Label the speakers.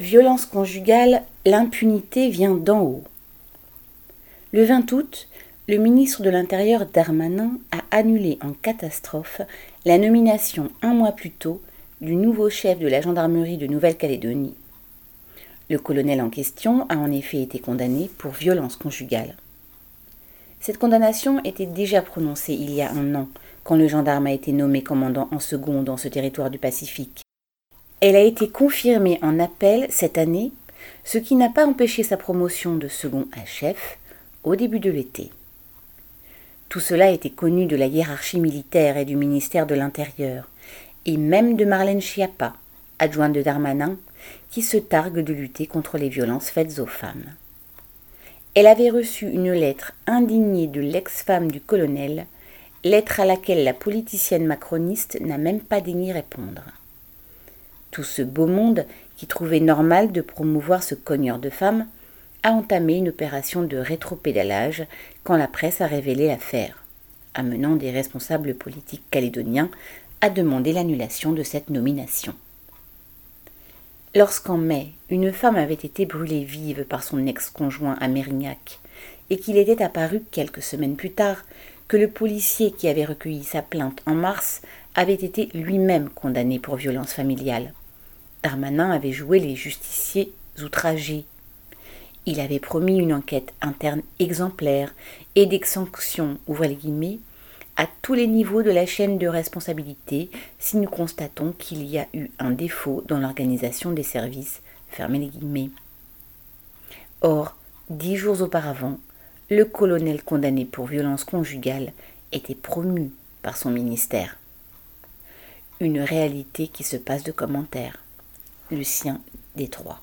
Speaker 1: Violence conjugale, l'impunité vient d'en haut. Le 20 août, le ministre de l'Intérieur Darmanin a annulé en catastrophe la nomination un mois plus tôt du nouveau chef de la gendarmerie de Nouvelle-Calédonie. Le colonel en question a en effet été condamné pour violence conjugale. Cette condamnation était déjà prononcée il y a un an, quand le gendarme a été nommé commandant en second dans ce territoire du Pacifique. Elle a été confirmée en appel cette année, ce qui n'a pas empêché sa promotion de second à chef au début de l'été. Tout cela était connu de la hiérarchie militaire et du ministère de l'Intérieur, et même de Marlène Schiappa, adjointe de Darmanin, qui se targue de lutter contre les violences faites aux femmes. Elle avait reçu une lettre indignée de l'ex-femme du colonel, lettre à laquelle la politicienne macroniste n'a même pas daigné répondre tout ce beau monde qui trouvait normal de promouvoir ce cogneur de femmes a entamé une opération de rétropédalage quand la presse a révélé l'affaire, amenant des responsables politiques calédoniens à demander l'annulation de cette nomination. Lorsqu'en mai, une femme avait été brûlée vive par son ex-conjoint à Mérignac, et qu'il était apparu quelques semaines plus tard que le policier qui avait recueilli sa plainte en mars avait été lui-même condamné pour violence familiale. Darmanin avait joué les justiciers outragés. Il avait promis une enquête interne exemplaire et des sanctions, à tous les niveaux de la chaîne de responsabilité si nous constatons qu'il y a eu un défaut dans l'organisation des services, fermez. Or, dix jours auparavant, le colonel condamné pour violence conjugale était promu par son ministère. Une réalité qui se passe de commentaires. Lucien Détroit.